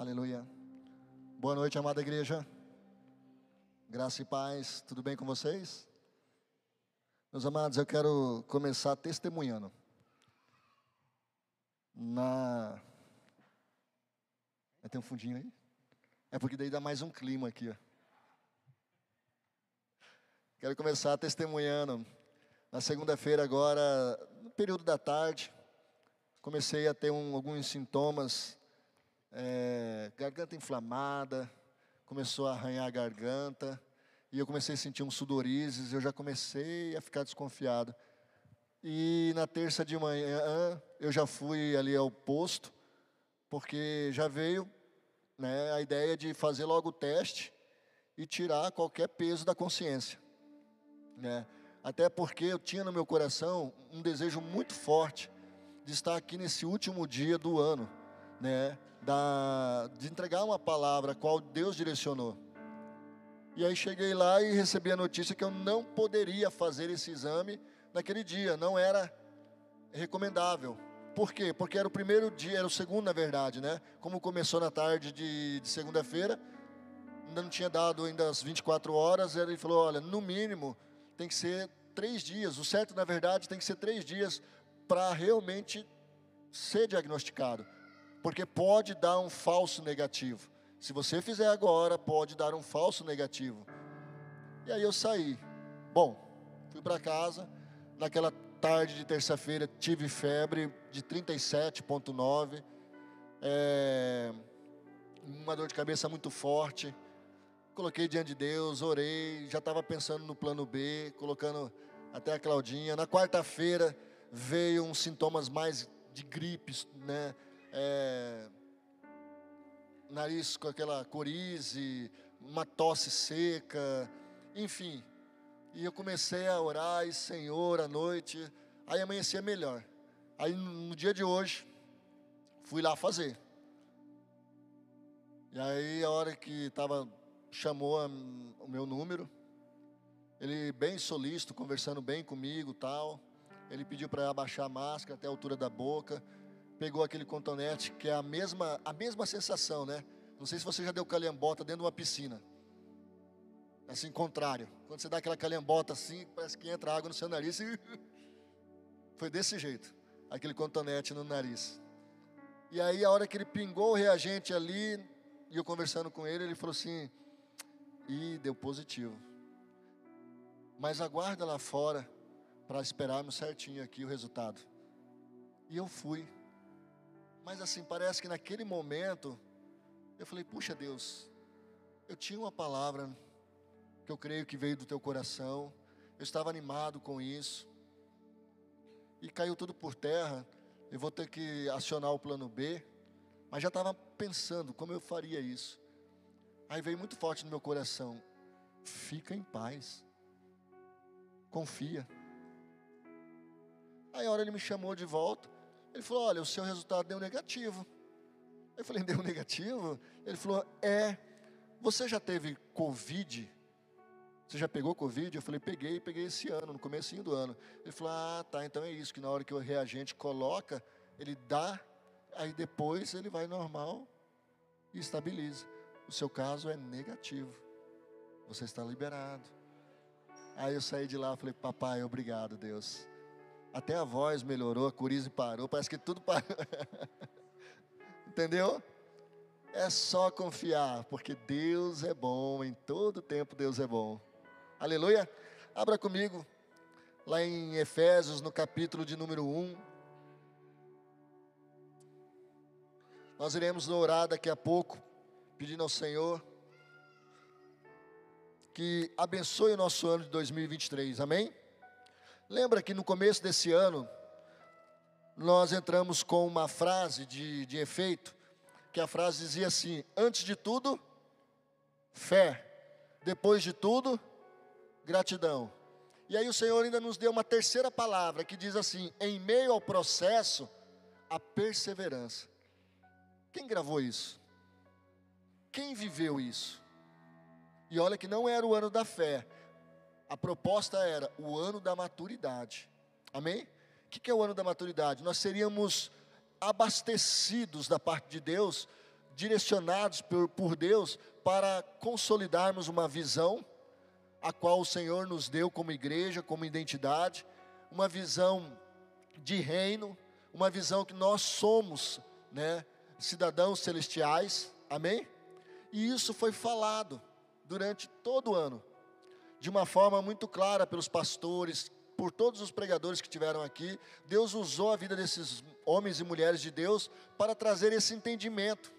Aleluia. Boa noite, amada igreja. Graça e paz, tudo bem com vocês? Meus amados, eu quero começar testemunhando. Na. Tem um fundinho aí? É porque daí dá mais um clima aqui, ó. Quero começar testemunhando. Na segunda-feira, agora, no período da tarde, comecei a ter um, alguns sintomas é, garganta inflamada, começou a arranhar a garganta, e eu comecei a sentir um sudorizes, eu já comecei a ficar desconfiado. E na terça de manhã eu já fui ali ao posto, porque já veio né, a ideia de fazer logo o teste e tirar qualquer peso da consciência. Né? Até porque eu tinha no meu coração um desejo muito forte de estar aqui nesse último dia do ano, né? Da, de entregar uma palavra qual Deus direcionou. E aí cheguei lá e recebi a notícia que eu não poderia fazer esse exame naquele dia, não era recomendável. Por quê? Porque era o primeiro dia, era o segundo na verdade, né? Como começou na tarde de, de segunda-feira, ainda não tinha dado ainda as 24 horas, ele falou, olha, no mínimo tem que ser três dias, o certo na verdade tem que ser três dias para realmente ser diagnosticado porque pode dar um falso negativo. Se você fizer agora, pode dar um falso negativo. E aí eu saí. Bom, fui para casa. Naquela tarde de terça-feira tive febre de 37,9. É, uma dor de cabeça muito forte. Coloquei diante de Deus, orei, já estava pensando no plano B, colocando até a Claudinha. Na quarta-feira veio uns sintomas mais de gripe, né? É, nariz com aquela corize, uma tosse seca, enfim. E eu comecei a orar, e Senhor, à noite, aí amanhecia melhor. Aí no dia de hoje, fui lá fazer. E aí a hora que estava, chamou a, o meu número, ele bem solícito, conversando bem comigo tal. Ele pediu para abaixar a máscara até a altura da boca pegou aquele contonete, que é a mesma, a mesma sensação, né? Não sei se você já deu calhambota dentro de uma piscina. Assim, contrário. Quando você dá aquela calhambota assim, parece que entra água no seu nariz. E... Foi desse jeito, aquele contonete no nariz. E aí, a hora que ele pingou o reagente ali, e eu conversando com ele, ele falou assim: e deu positivo. Mas aguarda lá fora para esperarmos certinho aqui o resultado. E eu fui. Mas assim, parece que naquele momento, eu falei: puxa Deus, eu tinha uma palavra que eu creio que veio do teu coração, eu estava animado com isso, e caiu tudo por terra. Eu vou ter que acionar o plano B, mas já estava pensando como eu faria isso. Aí veio muito forte no meu coração: fica em paz, confia. Aí a hora ele me chamou de volta. Ele falou: Olha, o seu resultado deu negativo. Eu falei: Deu negativo? Ele falou: É. Você já teve Covid? Você já pegou Covid? Eu falei: Peguei, peguei esse ano, no começo do ano. Ele falou: Ah, tá, então é isso, que na hora que o reagente coloca, ele dá, aí depois ele vai normal e estabiliza. O seu caso é negativo. Você está liberado. Aí eu saí de lá e falei: Papai, obrigado, Deus. Até a voz melhorou, a coriza parou, parece que tudo parou. Entendeu? É só confiar, porque Deus é bom, em todo tempo Deus é bom. Aleluia. Abra comigo, lá em Efésios, no capítulo de número 1. Nós iremos orar daqui a pouco, pedindo ao Senhor que abençoe o nosso ano de 2023, amém? Lembra que no começo desse ano, nós entramos com uma frase de, de efeito, que a frase dizia assim: antes de tudo, fé, depois de tudo, gratidão. E aí o Senhor ainda nos deu uma terceira palavra que diz assim: em meio ao processo, a perseverança. Quem gravou isso? Quem viveu isso? E olha que não era o ano da fé, a proposta era o ano da maturidade. Amém? O que é o ano da maturidade? Nós seríamos abastecidos da parte de Deus direcionados por, por Deus para consolidarmos uma visão, a qual o Senhor nos deu como igreja, como identidade, uma visão de reino, uma visão que nós somos, né, cidadãos celestiais, amém? E isso foi falado durante todo o ano, de uma forma muito clara pelos pastores, por todos os pregadores que tiveram aqui. Deus usou a vida desses homens e mulheres de Deus para trazer esse entendimento.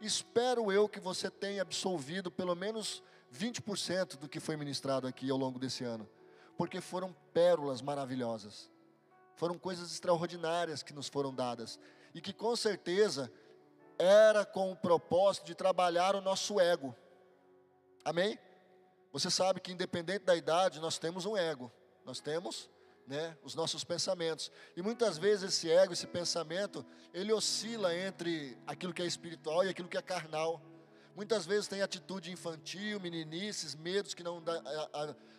Espero eu que você tenha absolvido pelo menos 20% do que foi ministrado aqui ao longo desse ano, porque foram pérolas maravilhosas, foram coisas extraordinárias que nos foram dadas e que com certeza era com o propósito de trabalhar o nosso ego. Amém? Você sabe que independente da idade, nós temos um ego. Nós temos, né, os nossos pensamentos. E muitas vezes esse ego, esse pensamento, ele oscila entre aquilo que é espiritual e aquilo que é carnal. Muitas vezes tem atitude infantil, meninices, medos que não,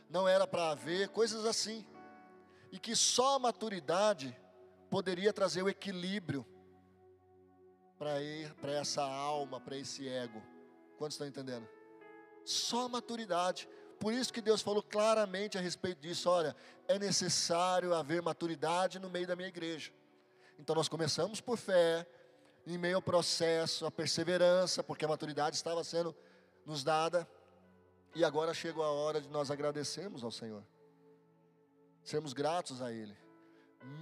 não era para haver, coisas assim. E que só a maturidade poderia trazer o equilíbrio para essa alma, para esse ego. Quantos estão entendendo? Só maturidade. Por isso que Deus falou claramente a respeito disso: olha, é necessário haver maturidade no meio da minha igreja. Então nós começamos por fé, em meio ao processo, a perseverança, porque a maturidade estava sendo nos dada, e agora chegou a hora de nós agradecermos ao Senhor, sermos gratos a Ele,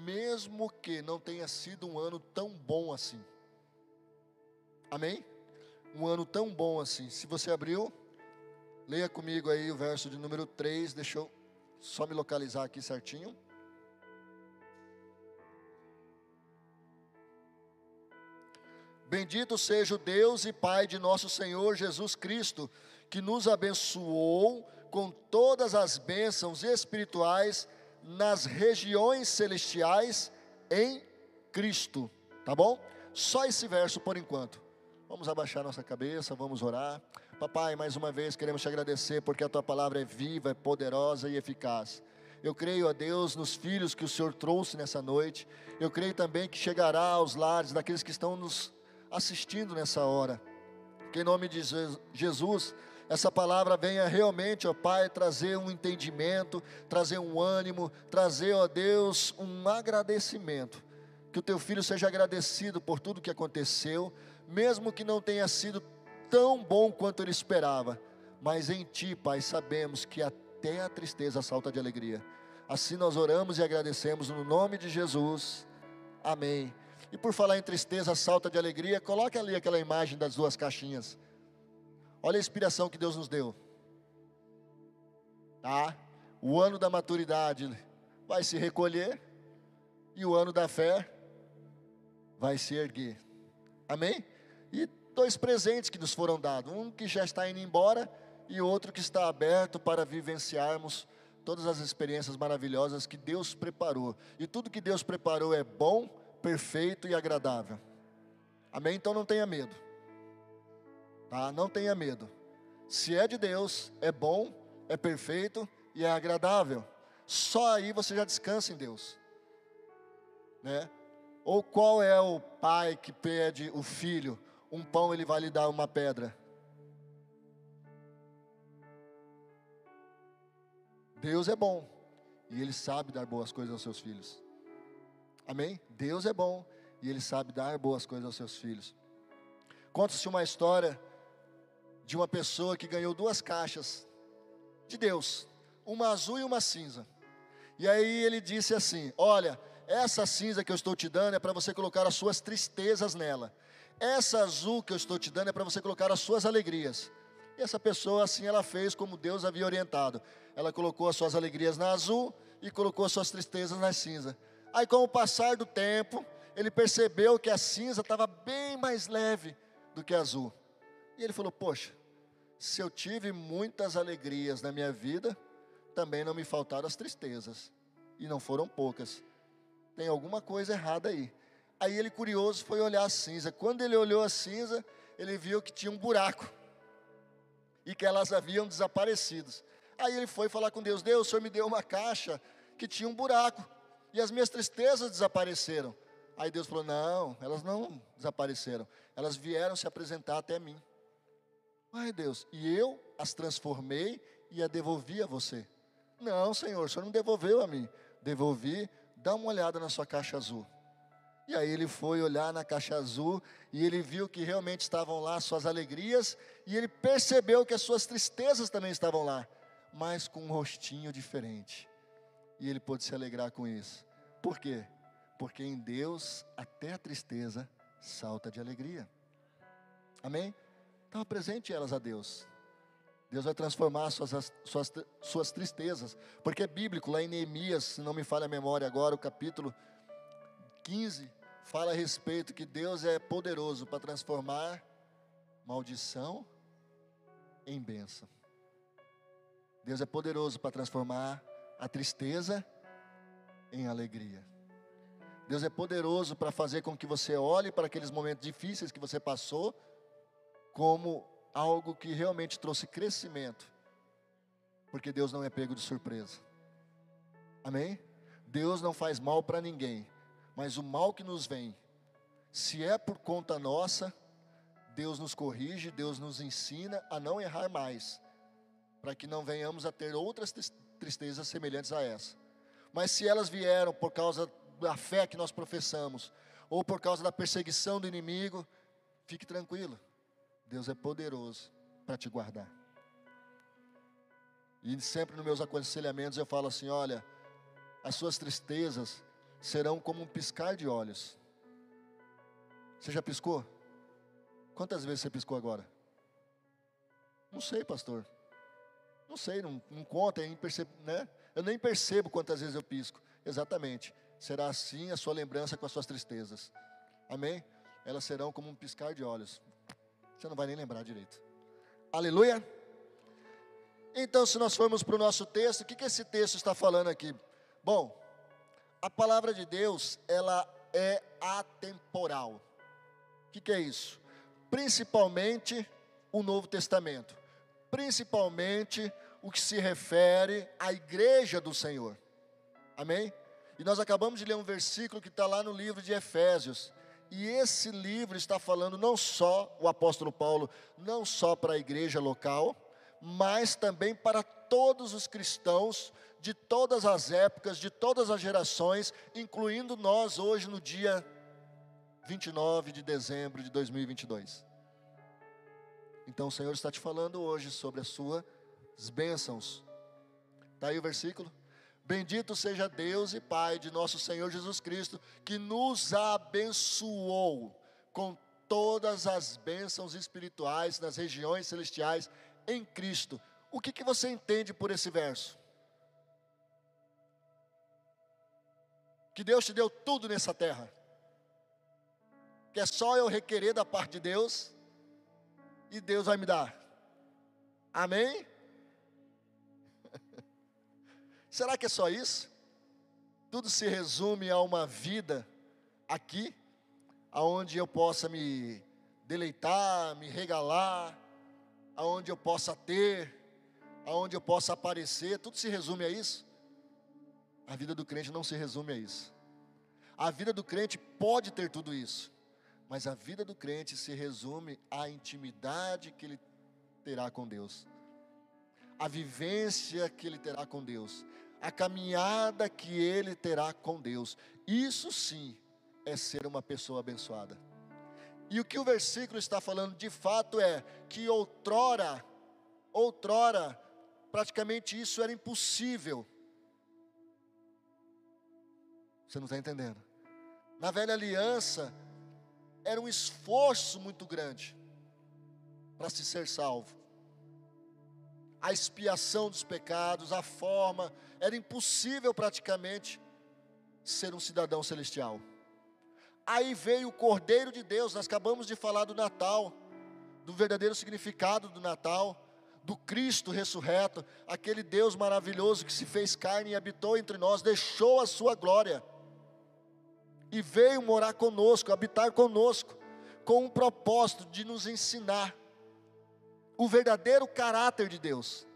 mesmo que não tenha sido um ano tão bom assim. Amém? Um ano tão bom assim. Se você abriu, leia comigo aí o verso de número 3, deixa eu só me localizar aqui certinho. Bendito seja o Deus e Pai de nosso Senhor Jesus Cristo, que nos abençoou com todas as bênçãos espirituais nas regiões celestiais em Cristo. Tá bom? Só esse verso por enquanto. Vamos abaixar nossa cabeça, vamos orar. Papai, mais uma vez queremos te agradecer porque a tua palavra é viva, é poderosa e eficaz. Eu creio, a Deus, nos filhos que o Senhor trouxe nessa noite. Eu creio também que chegará aos lares daqueles que estão nos assistindo nessa hora. Que em nome de Jesus, essa palavra venha realmente, ó Pai, trazer um entendimento, trazer um ânimo, trazer, ó Deus, um agradecimento. Que o teu filho seja agradecido por tudo que aconteceu, mesmo que não tenha sido tão bom quanto ele esperava, mas em Ti, Pai, sabemos que até a tristeza salta de alegria. Assim nós oramos e agradecemos no nome de Jesus. Amém. E por falar em tristeza, salta de alegria, coloque ali aquela imagem das duas caixinhas. Olha a inspiração que Deus nos deu. Tá? O ano da maturidade vai se recolher e o ano da fé vai se erguer. Amém? Dois presentes que nos foram dados: um que já está indo embora e outro que está aberto para vivenciarmos todas as experiências maravilhosas que Deus preparou. E tudo que Deus preparou é bom, perfeito e agradável. Amém? Então não tenha medo. Tá? Não tenha medo. Se é de Deus, é bom, é perfeito e é agradável. Só aí você já descansa em Deus. Né? Ou qual é o pai que pede o filho um pão, ele vai lhe dar uma pedra. Deus é bom e Ele sabe dar boas coisas aos seus filhos. Amém? Deus é bom e Ele sabe dar boas coisas aos seus filhos. Conta-se uma história de uma pessoa que ganhou duas caixas de Deus, uma azul e uma cinza. E aí ele disse assim: Olha, essa cinza que eu estou te dando é para você colocar as suas tristezas nela. Essa azul que eu estou te dando é para você colocar as suas alegrias. E essa pessoa, assim, ela fez como Deus havia orientado. Ela colocou as suas alegrias na azul e colocou as suas tristezas na cinza. Aí, com o passar do tempo, ele percebeu que a cinza estava bem mais leve do que a azul. E ele falou: Poxa, se eu tive muitas alegrias na minha vida, também não me faltaram as tristezas. E não foram poucas. Tem alguma coisa errada aí. Aí ele, curioso, foi olhar a cinza. Quando ele olhou a cinza, ele viu que tinha um buraco e que elas haviam desaparecido. Aí ele foi falar com Deus: Deus, o Senhor me deu uma caixa que tinha um buraco e as minhas tristezas desapareceram. Aí Deus falou: Não, elas não desapareceram. Elas vieram se apresentar até mim. Ai Deus, e eu as transformei e a devolvi a você. Não, Senhor, o Senhor não devolveu a mim. Devolvi, dá uma olhada na sua caixa azul. E aí ele foi olhar na caixa azul e ele viu que realmente estavam lá suas alegrias e ele percebeu que as suas tristezas também estavam lá, mas com um rostinho diferente. E ele pôde se alegrar com isso. Por quê? Porque em Deus até a tristeza salta de alegria. Amém? Então apresente elas a Deus. Deus vai transformar suas, suas, suas tristezas. Porque é bíblico, lá em Neemias, se não me falha a memória agora, o capítulo 15, fala a respeito que Deus é poderoso para transformar maldição em bênção. Deus é poderoso para transformar a tristeza em alegria. Deus é poderoso para fazer com que você olhe para aqueles momentos difíceis que você passou como algo que realmente trouxe crescimento. Porque Deus não é pego de surpresa. Amém? Deus não faz mal para ninguém, mas o mal que nos vem, se é por conta nossa, Deus nos corrige, Deus nos ensina a não errar mais, para que não venhamos a ter outras tristezas semelhantes a essa. Mas se elas vieram por causa da fé que nós professamos, ou por causa da perseguição do inimigo, fique tranquilo. Deus é poderoso para te guardar. E sempre nos meus aconselhamentos eu falo assim: olha, as suas tristezas serão como um piscar de olhos. Você já piscou? Quantas vezes você piscou agora? Não sei, pastor. Não sei, não, não conta, é né? Eu nem percebo quantas vezes eu pisco. Exatamente. Será assim a sua lembrança com as suas tristezas. Amém? Elas serão como um piscar de olhos. Você não vai nem lembrar direito. Aleluia. Então, se nós formos para o nosso texto, o que, que esse texto está falando aqui? Bom, a palavra de Deus, ela é atemporal. O que, que é isso? Principalmente o Novo Testamento. Principalmente o que se refere à igreja do Senhor. Amém? E nós acabamos de ler um versículo que está lá no livro de Efésios. E esse livro está falando não só, o apóstolo Paulo, não só para a igreja local, mas também para todos os cristãos de todas as épocas, de todas as gerações, incluindo nós hoje no dia 29 de dezembro de 2022. Então o Senhor está te falando hoje sobre as suas bênçãos. Está aí o versículo? Bendito seja Deus e Pai de nosso Senhor Jesus Cristo, que nos abençoou com todas as bênçãos espirituais nas regiões celestiais em Cristo. O que, que você entende por esse verso? Que Deus te deu tudo nessa terra, que é só eu requerer da parte de Deus e Deus vai me dar. Amém? Será que é só isso? Tudo se resume a uma vida aqui, aonde eu possa me deleitar, me regalar, aonde eu possa ter, aonde eu possa aparecer, tudo se resume a isso? A vida do crente não se resume a isso. A vida do crente pode ter tudo isso, mas a vida do crente se resume à intimidade que ele terá com Deus, a vivência que ele terá com Deus, a caminhada que ele terá com Deus. Isso sim é ser uma pessoa abençoada. E o que o versículo está falando de fato é que outrora, outrora, praticamente isso era impossível. Você não está entendendo? Na velha aliança, era um esforço muito grande para se ser salvo a expiação dos pecados, a forma, era impossível praticamente ser um cidadão celestial. Aí veio o Cordeiro de Deus, nós acabamos de falar do Natal, do verdadeiro significado do Natal, do Cristo ressurreto, aquele Deus maravilhoso que se fez carne e habitou entre nós, deixou a sua glória e veio morar conosco, habitar conosco, com o propósito de nos ensinar o verdadeiro caráter de Deus,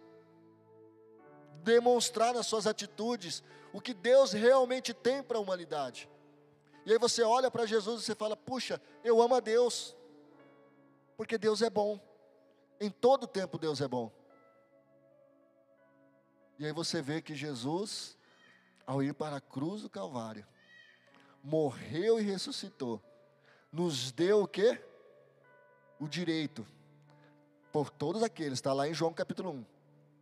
demonstrar nas suas atitudes o que Deus realmente tem para a humanidade. E aí você olha para Jesus e você fala: puxa, eu amo a Deus, porque Deus é bom. Em todo tempo Deus é bom. E aí você vê que Jesus, ao ir para a cruz do Calvário, morreu e ressuscitou, nos deu o quê? O direito, por todos aqueles, está lá em João capítulo 1,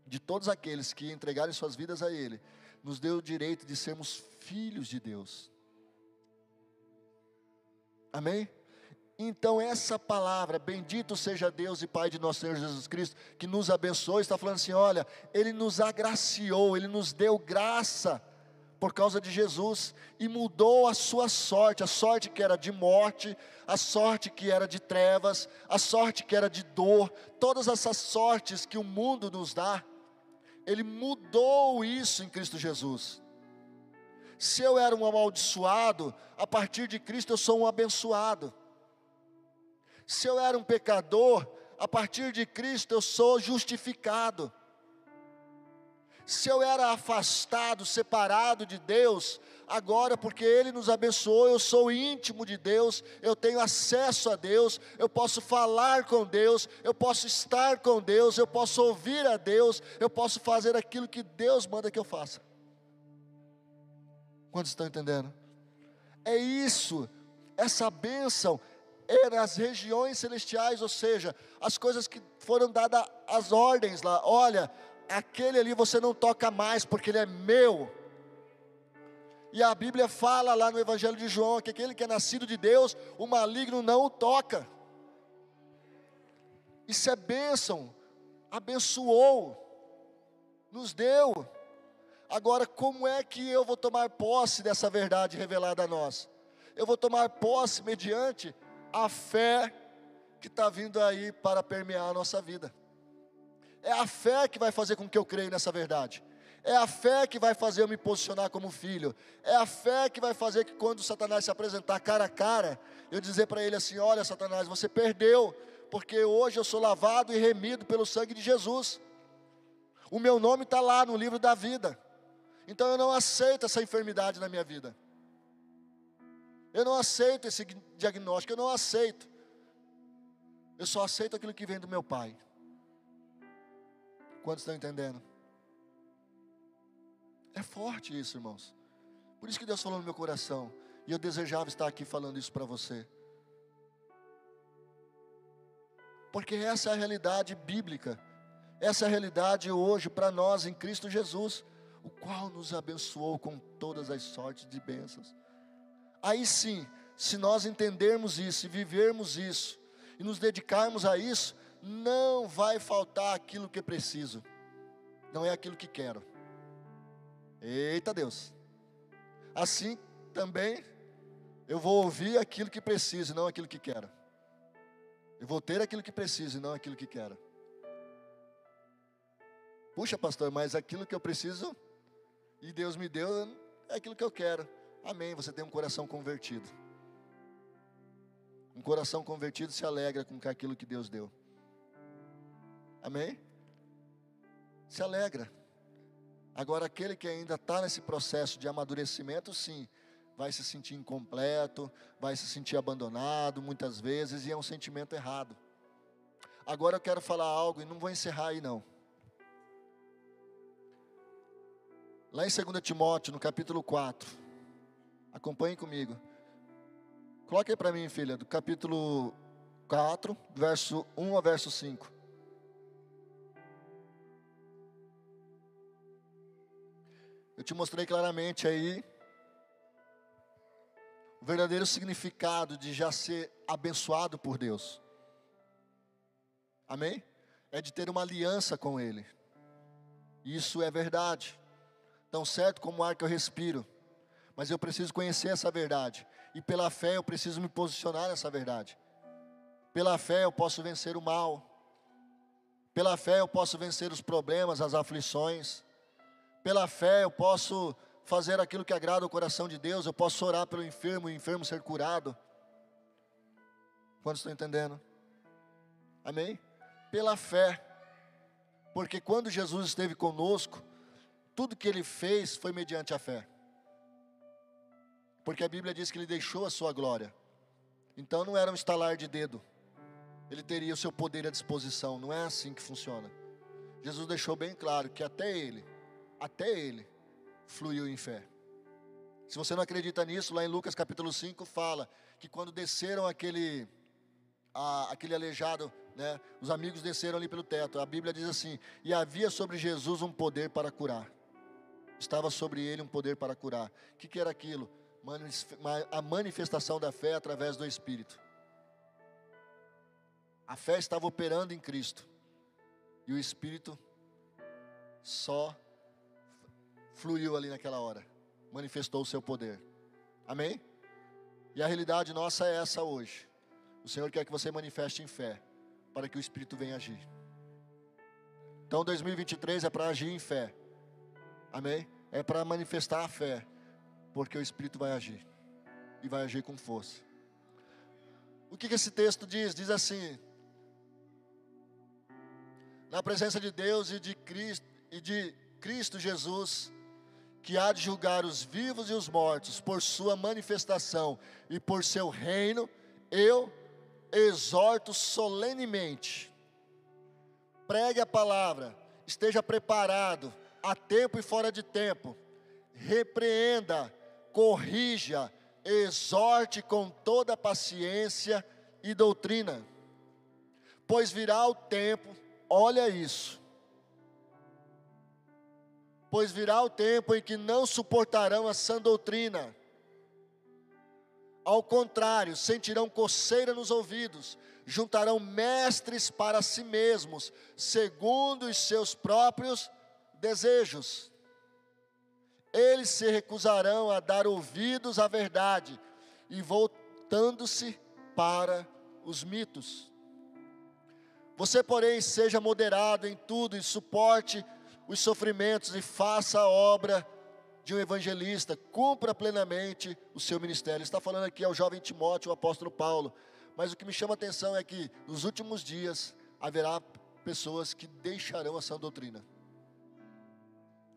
de todos aqueles que entregarem suas vidas a Ele, nos deu o direito de sermos filhos de Deus. Amém? Então, essa palavra, bendito seja Deus e Pai de nosso Senhor Jesus Cristo, que nos abençoou, está falando assim: olha, Ele nos agraciou, Ele nos deu graça por causa de Jesus e mudou a sua sorte, a sorte que era de morte, a sorte que era de trevas, a sorte que era de dor, todas essas sortes que o mundo nos dá, Ele mudou isso em Cristo Jesus. Se eu era um amaldiçoado, a partir de Cristo eu sou um abençoado. Se eu era um pecador, a partir de Cristo eu sou justificado. Se eu era afastado, separado de Deus, agora porque Ele nos abençoou, eu sou íntimo de Deus, eu tenho acesso a Deus, eu posso falar com Deus, eu posso estar com Deus, eu posso ouvir a Deus, eu posso fazer aquilo que Deus manda que eu faça. Quantos estão entendendo? É isso, essa bênção, nas regiões celestiais, ou seja, as coisas que foram dadas as ordens lá, olha, aquele ali você não toca mais, porque ele é meu. E a Bíblia fala lá no Evangelho de João que aquele que é nascido de Deus, o maligno não o toca. Isso é bênção, abençoou, nos deu. Agora, como é que eu vou tomar posse dessa verdade revelada a nós? Eu vou tomar posse mediante a fé que está vindo aí para permear a nossa vida. É a fé que vai fazer com que eu creia nessa verdade. É a fé que vai fazer eu me posicionar como filho. É a fé que vai fazer que quando Satanás se apresentar cara a cara, eu dizer para ele assim: Olha, Satanás, você perdeu, porque hoje eu sou lavado e remido pelo sangue de Jesus. O meu nome está lá no livro da vida. Então eu não aceito essa enfermidade na minha vida. Eu não aceito esse diagnóstico, eu não aceito. Eu só aceito aquilo que vem do meu Pai. Quantos estão entendendo? É forte isso, irmãos. Por isso que Deus falou no meu coração. E eu desejava estar aqui falando isso para você. Porque essa é a realidade bíblica. Essa é a realidade hoje para nós em Cristo Jesus, o qual nos abençoou com todas as sortes de bênçãos. Aí sim, se nós entendermos isso e vivermos isso, e nos dedicarmos a isso, não vai faltar aquilo que preciso, não é aquilo que quero. Eita Deus! Assim também eu vou ouvir aquilo que preciso, não aquilo que quero. Eu vou ter aquilo que preciso e não aquilo que quero. Puxa, pastor, mas aquilo que eu preciso e Deus me deu é aquilo que eu quero. Amém. Você tem um coração convertido. Um coração convertido se alegra com aquilo que Deus deu. Amém? Se alegra. Agora, aquele que ainda está nesse processo de amadurecimento, sim, vai se sentir incompleto, vai se sentir abandonado muitas vezes, e é um sentimento errado. Agora eu quero falar algo e não vou encerrar aí não. Lá em 2 Timóteo, no capítulo 4, Acompanhe comigo. Coloque aí para mim, filha, do capítulo 4, verso 1 ao verso 5. Eu te mostrei claramente aí o verdadeiro significado de já ser abençoado por Deus. Amém? É de ter uma aliança com Ele. Isso é verdade. Tão certo como o ar que eu respiro mas eu preciso conhecer essa verdade, e pela fé eu preciso me posicionar nessa verdade. Pela fé eu posso vencer o mal, pela fé eu posso vencer os problemas, as aflições, pela fé eu posso fazer aquilo que agrada o coração de Deus, eu posso orar pelo enfermo e o enfermo ser curado. Quantos estão entendendo? Amém? Pela fé, porque quando Jesus esteve conosco, tudo que ele fez foi mediante a fé. Porque a Bíblia diz que ele deixou a sua glória. Então não era um estalar de dedo. Ele teria o seu poder à disposição. Não é assim que funciona. Jesus deixou bem claro que até ele, até ele, fluiu em fé. Se você não acredita nisso, lá em Lucas capítulo 5 fala que quando desceram aquele, a, aquele aleijado, né, os amigos desceram ali pelo teto. A Bíblia diz assim: e havia sobre Jesus um poder para curar. Estava sobre ele um poder para curar. O que, que era aquilo? A manifestação da fé através do Espírito. A fé estava operando em Cristo. E o Espírito só fluiu ali naquela hora. Manifestou o seu poder. Amém? E a realidade nossa é essa hoje. O Senhor quer que você manifeste em fé, para que o Espírito venha agir. Então 2023 é para agir em fé. Amém? É para manifestar a fé, porque o Espírito vai agir. E vai agir com força. O que, esse texto diz? Diz assim: na presença de Deus e de Cristo, e de Cristo Jesus, que há de julgar os vivos e os mortos por sua manifestação e por seu reino, eu exorto solenemente. Pregue a palavra, esteja preparado, a tempo e fora de tempo. Repreenda, corrija, exorte com toda paciência e doutrina. Pois virá o tempo Olha isso. Pois virá o tempo em que não suportarão a sã doutrina. Ao contrário, sentirão coceira nos ouvidos, juntarão mestres para si mesmos, segundo os seus próprios desejos. Eles se recusarão a dar ouvidos à verdade e voltando-se para os mitos. Você, porém, seja moderado em tudo e suporte os sofrimentos e faça a obra de um evangelista, cumpra plenamente o seu ministério. Está falando aqui ao jovem Timóteo, o apóstolo Paulo. Mas o que me chama a atenção é que nos últimos dias haverá pessoas que deixarão a sã doutrina,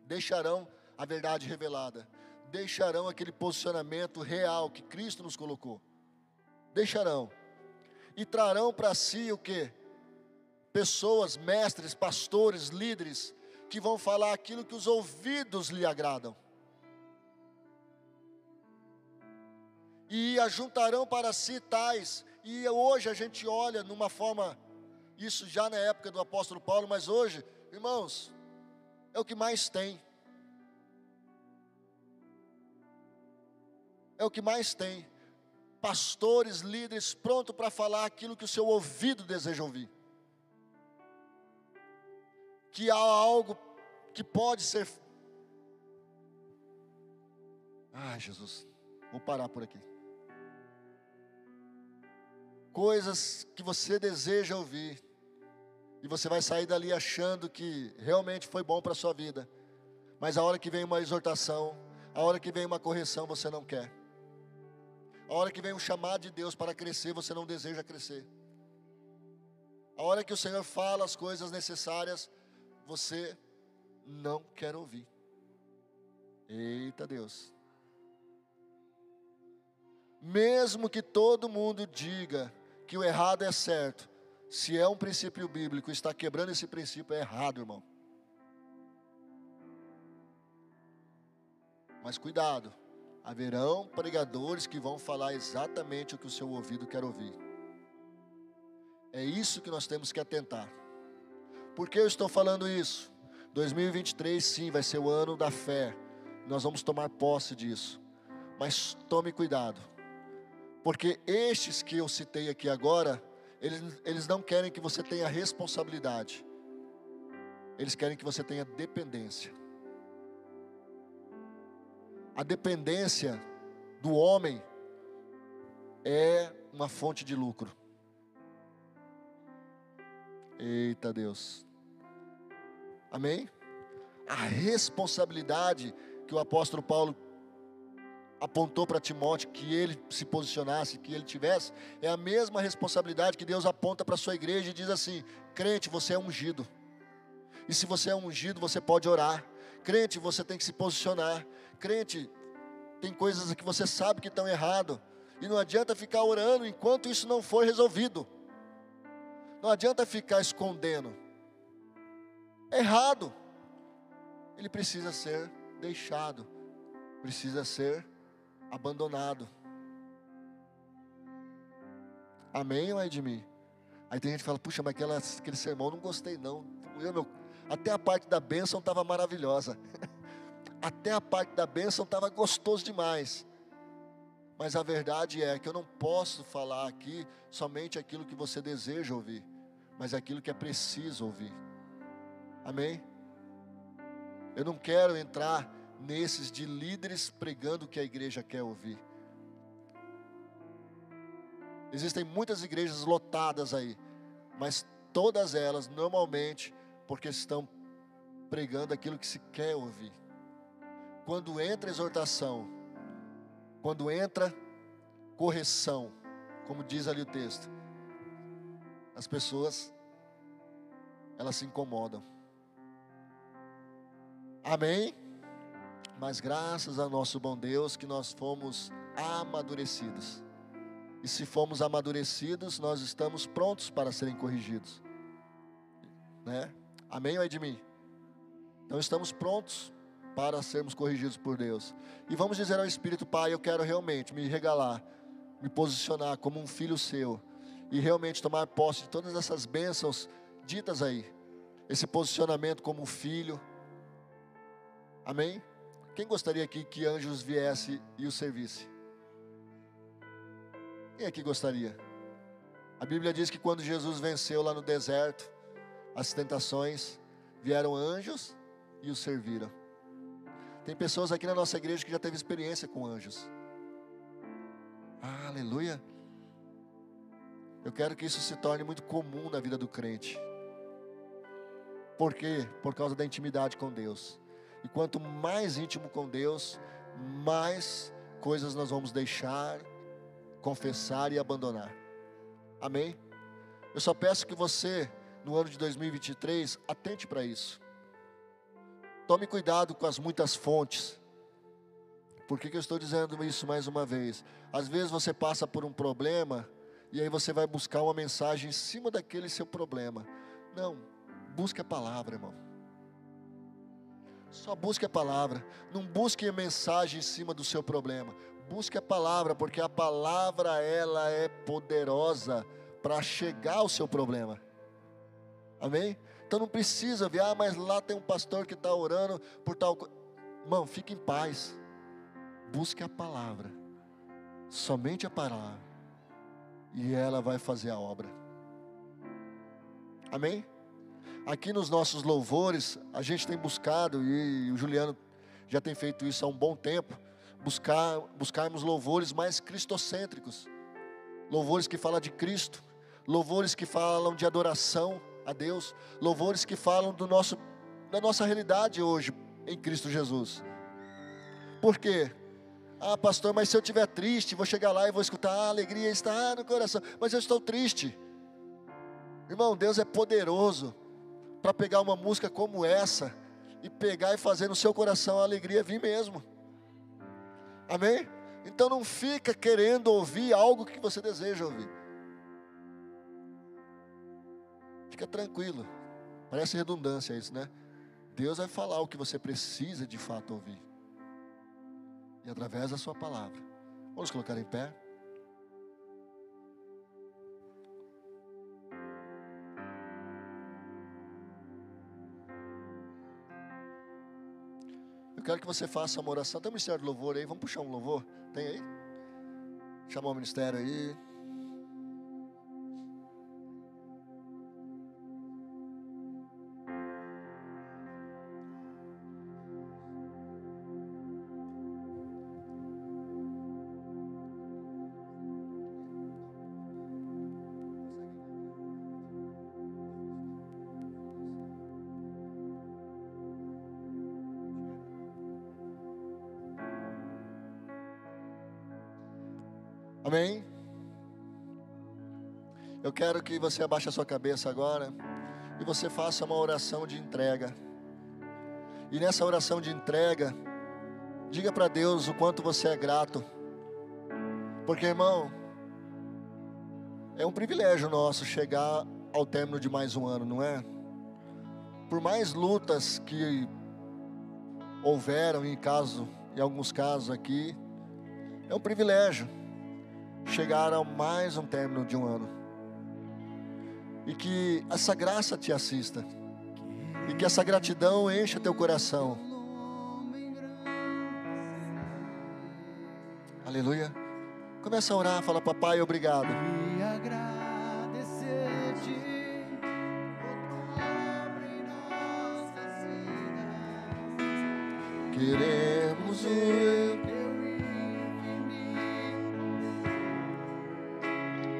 deixarão a verdade revelada, deixarão aquele posicionamento real que Cristo nos colocou, deixarão e trarão para si o que? pessoas, mestres, pastores, líderes, que vão falar aquilo que os ouvidos lhe agradam. E ajuntarão para si tais, e hoje a gente olha numa forma, isso já na época do apóstolo Paulo, mas hoje, irmãos, é o que mais tem. É o que mais tem. Pastores, líderes prontos para falar aquilo que o seu ouvido deseja ouvir que há algo que pode ser. Ai, Jesus, vou parar por aqui. Coisas que você deseja ouvir, e você vai sair dali achando que realmente foi bom para a sua vida, mas a hora que vem uma exortação, a hora que vem uma correção, você não quer. A hora que vem um chamado de Deus para crescer, você não deseja crescer. A hora que o Senhor fala as coisas necessárias, você não quer ouvir. Eita Deus. Mesmo que todo mundo diga que o errado é certo, se é um princípio bíblico, está quebrando esse princípio é errado, irmão. Mas cuidado, haverão pregadores que vão falar exatamente o que o seu ouvido quer ouvir. É isso que nós temos que atentar. Por que eu estou falando isso? 2023 sim vai ser o ano da fé. Nós vamos tomar posse disso. Mas tome cuidado. Porque estes que eu citei aqui agora, eles, eles não querem que você tenha responsabilidade. Eles querem que você tenha dependência. A dependência do homem é uma fonte de lucro. Eita Deus. Amém? A responsabilidade que o apóstolo Paulo apontou para Timóteo que ele se posicionasse, que ele tivesse, é a mesma responsabilidade que Deus aponta para a sua igreja e diz assim: crente, você é ungido. E se você é ungido, você pode orar. Crente, você tem que se posicionar. Crente, Tem coisas que você sabe que estão errado. E não adianta ficar orando enquanto isso não for resolvido. Não adianta ficar escondendo. É errado. Ele precisa ser deixado. Precisa ser abandonado. Amém ou é de mim? Aí tem gente que fala, puxa, mas aquela, aquele sermão não gostei não. Eu, meu, até a parte da bênção estava maravilhosa. até a parte da bênção estava gostoso demais. Mas a verdade é que eu não posso falar aqui somente aquilo que você deseja ouvir, mas aquilo que é preciso ouvir. Amém? Eu não quero entrar nesses de líderes pregando o que a igreja quer ouvir. Existem muitas igrejas lotadas aí, mas todas elas, normalmente, porque estão pregando aquilo que se quer ouvir. Quando entra exortação, quando entra correção, como diz ali o texto, as pessoas elas se incomodam. Amém? Mas graças ao nosso bom Deus que nós fomos amadurecidos. E se fomos amadurecidos, nós estamos prontos para serem corrigidos. Né? Amém ou é de mim? Então estamos prontos para sermos corrigidos por Deus. E vamos dizer ao Espírito, Pai, eu quero realmente me regalar, me posicionar como um filho seu e realmente tomar posse de todas essas bênçãos ditas aí. Esse posicionamento como um filho. Amém? Quem gostaria aqui que anjos viesse e o servisse? Quem aqui gostaria? A Bíblia diz que quando Jesus venceu lá no deserto, as tentações, vieram anjos e o serviram. Tem pessoas aqui na nossa igreja que já teve experiência com anjos. aleluia. Eu quero que isso se torne muito comum na vida do crente. Por quê? Por causa da intimidade com Deus. E quanto mais íntimo com Deus, mais coisas nós vamos deixar, confessar e abandonar. Amém? Eu só peço que você, no ano de 2023, atente para isso. Tome cuidado com as muitas fontes. Por que, que eu estou dizendo isso mais uma vez? Às vezes você passa por um problema e aí você vai buscar uma mensagem em cima daquele seu problema. Não, busque a palavra, irmão. Só busque a palavra. Não busque a mensagem em cima do seu problema. Busque a palavra, porque a palavra ela é poderosa para chegar ao seu problema. Amém? Então não precisa ver, ah, mas lá tem um pastor que está orando por tal coisa. Irmão, fique em paz. Busque a palavra. Somente a palavra. E ela vai fazer a obra. Amém? Aqui nos nossos louvores, a gente tem buscado, e o Juliano já tem feito isso há um bom tempo, buscar, buscarmos louvores mais cristocêntricos. Louvores que falam de Cristo, louvores que falam de adoração, a Deus, louvores que falam do nosso, da nossa realidade hoje em Cristo Jesus. Por quê? Ah, pastor, mas se eu estiver triste, vou chegar lá e vou escutar, ah, a alegria está no coração, mas eu estou triste. Irmão, Deus é poderoso para pegar uma música como essa e pegar e fazer no seu coração a alegria vir mesmo. Amém? Então não fica querendo ouvir algo que você deseja ouvir. Fica tranquilo. Parece redundância isso, né? Deus vai falar o que você precisa de fato ouvir. E através da sua palavra. Vamos colocar em pé. Eu quero que você faça uma oração. Tem um ministério de louvor aí. Vamos puxar um louvor? Tem aí? Chamar o ministério aí. Quero que você abaixe a sua cabeça agora e você faça uma oração de entrega. E nessa oração de entrega, Diga para Deus o quanto você é grato. Porque, irmão, é um privilégio nosso chegar ao término de mais um ano, não é? Por mais lutas que houveram em caso, em alguns casos aqui, é um privilégio chegar a mais um término de um ano. E que essa graça te assista. E que essa gratidão encha teu coração. Aleluia. Começa a orar, fala, papai, obrigado. Queremos o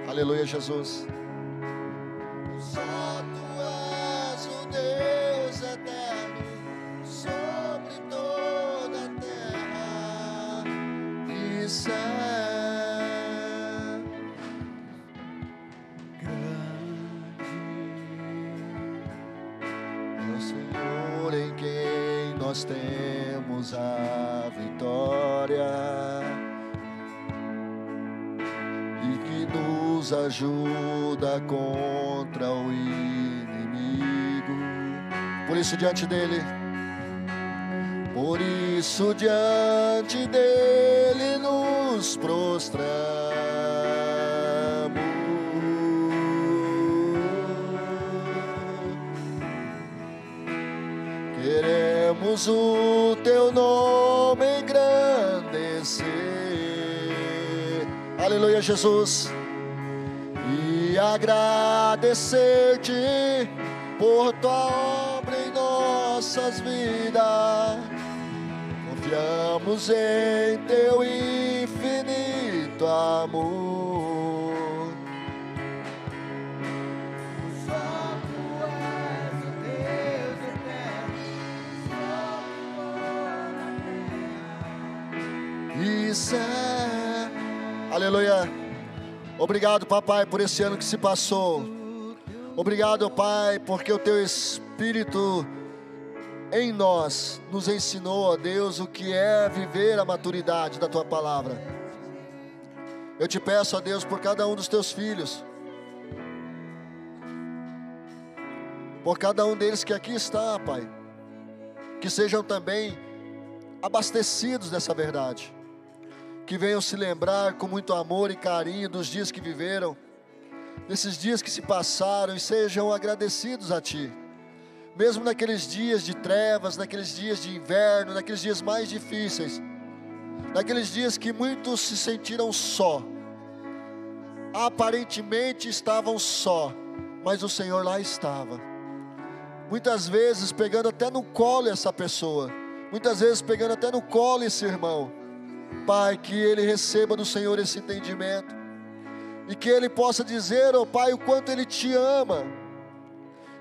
Aleluia, Jesus. Por isso, diante dele, por isso, diante dele nos prostramos. Queremos o teu nome engrandecer. Aleluia, Jesus. E agradecer-te por tua obra nossas vidas. Confiamos em teu infinito amor. Só tu és o Deus eterno terra. Isso é. Aleluia. Obrigado, papai, por esse ano que se passou. Obrigado, pai, porque o teu Espírito em nós nos ensinou, ó Deus, o que é viver a maturidade da tua palavra. Eu te peço, ó Deus, por cada um dos teus filhos, por cada um deles que aqui está, Pai, que sejam também abastecidos dessa verdade, que venham se lembrar com muito amor e carinho dos dias que viveram, desses dias que se passaram e sejam agradecidos a Ti, mesmo naqueles dias de trevas, naqueles dias de inverno, naqueles dias mais difíceis, naqueles dias que muitos se sentiram só, aparentemente estavam só, mas o Senhor lá estava. Muitas vezes pegando até no colo essa pessoa, muitas vezes pegando até no colo esse irmão. Pai, que ele receba do Senhor esse entendimento e que ele possa dizer, ó oh, Pai, o quanto ele te ama.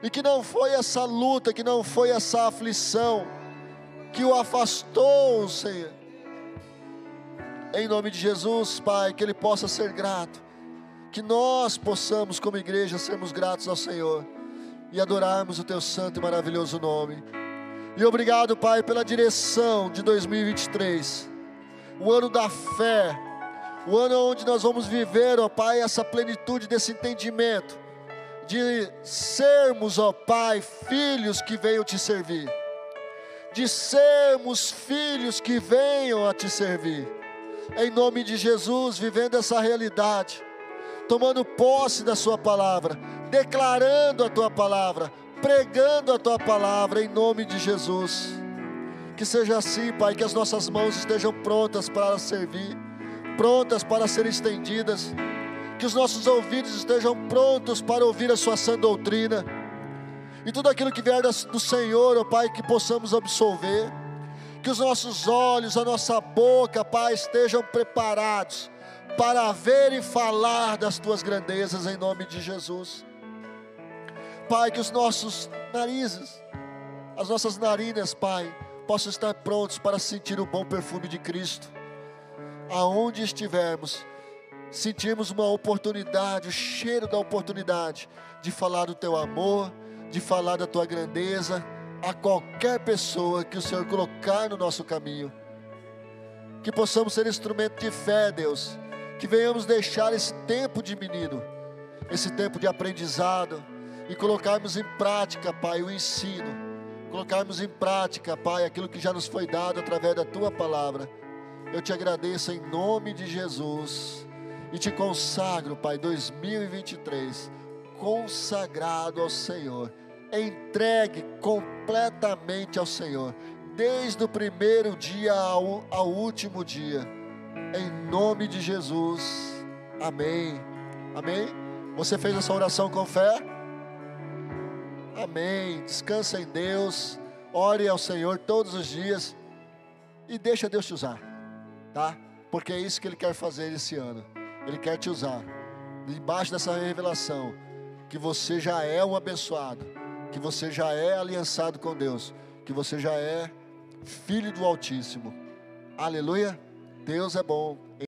E que não foi essa luta, que não foi essa aflição que o afastou, Senhor. Em nome de Jesus, Pai, que ele possa ser grato. Que nós possamos, como igreja, sermos gratos ao Senhor e adorarmos o teu santo e maravilhoso nome. E obrigado, Pai, pela direção de 2023, o ano da fé, o ano onde nós vamos viver, ó Pai, essa plenitude desse entendimento, de sermos, ó Pai, filhos que venham te servir, de sermos filhos que venham a te servir, em nome de Jesus, vivendo essa realidade, tomando posse da Sua palavra, declarando a Tua palavra, pregando a Tua palavra, em nome de Jesus. Que seja assim, Pai, que as nossas mãos estejam prontas para servir, prontas para serem estendidas, que os nossos ouvidos estejam prontos para ouvir a Sua sã doutrina, e tudo aquilo que vier do Senhor, ó Pai, que possamos absolver, que os nossos olhos, a nossa boca, Pai, estejam preparados para ver e falar das Tuas grandezas, em nome de Jesus. Pai, que os nossos narizes, as nossas narinas, Pai, possam estar prontos para sentir o bom perfume de Cristo. Aonde estivermos, sentirmos uma oportunidade, o cheiro da oportunidade de falar do teu amor, de falar da tua grandeza a qualquer pessoa que o Senhor colocar no nosso caminho. que possamos ser instrumento de fé, Deus, que venhamos deixar esse tempo de menino, esse tempo de aprendizado e colocarmos em prática, Pai, o ensino, colocarmos em prática, Pai, aquilo que já nos foi dado através da tua palavra. Eu te agradeço em nome de Jesus e te consagro, Pai, 2023, consagrado ao Senhor, entregue completamente ao Senhor, desde o primeiro dia ao, ao último dia, em nome de Jesus, amém. Amém? Você fez essa oração com fé? Amém. Descansa em Deus, ore ao Senhor todos os dias e deixa Deus te usar, tá? Porque é isso que Ele quer fazer esse ano. Ele quer te usar. Debaixo dessa revelação, que você já é um abençoado, que você já é aliançado com Deus, que você já é filho do Altíssimo. Aleluia. Deus é bom.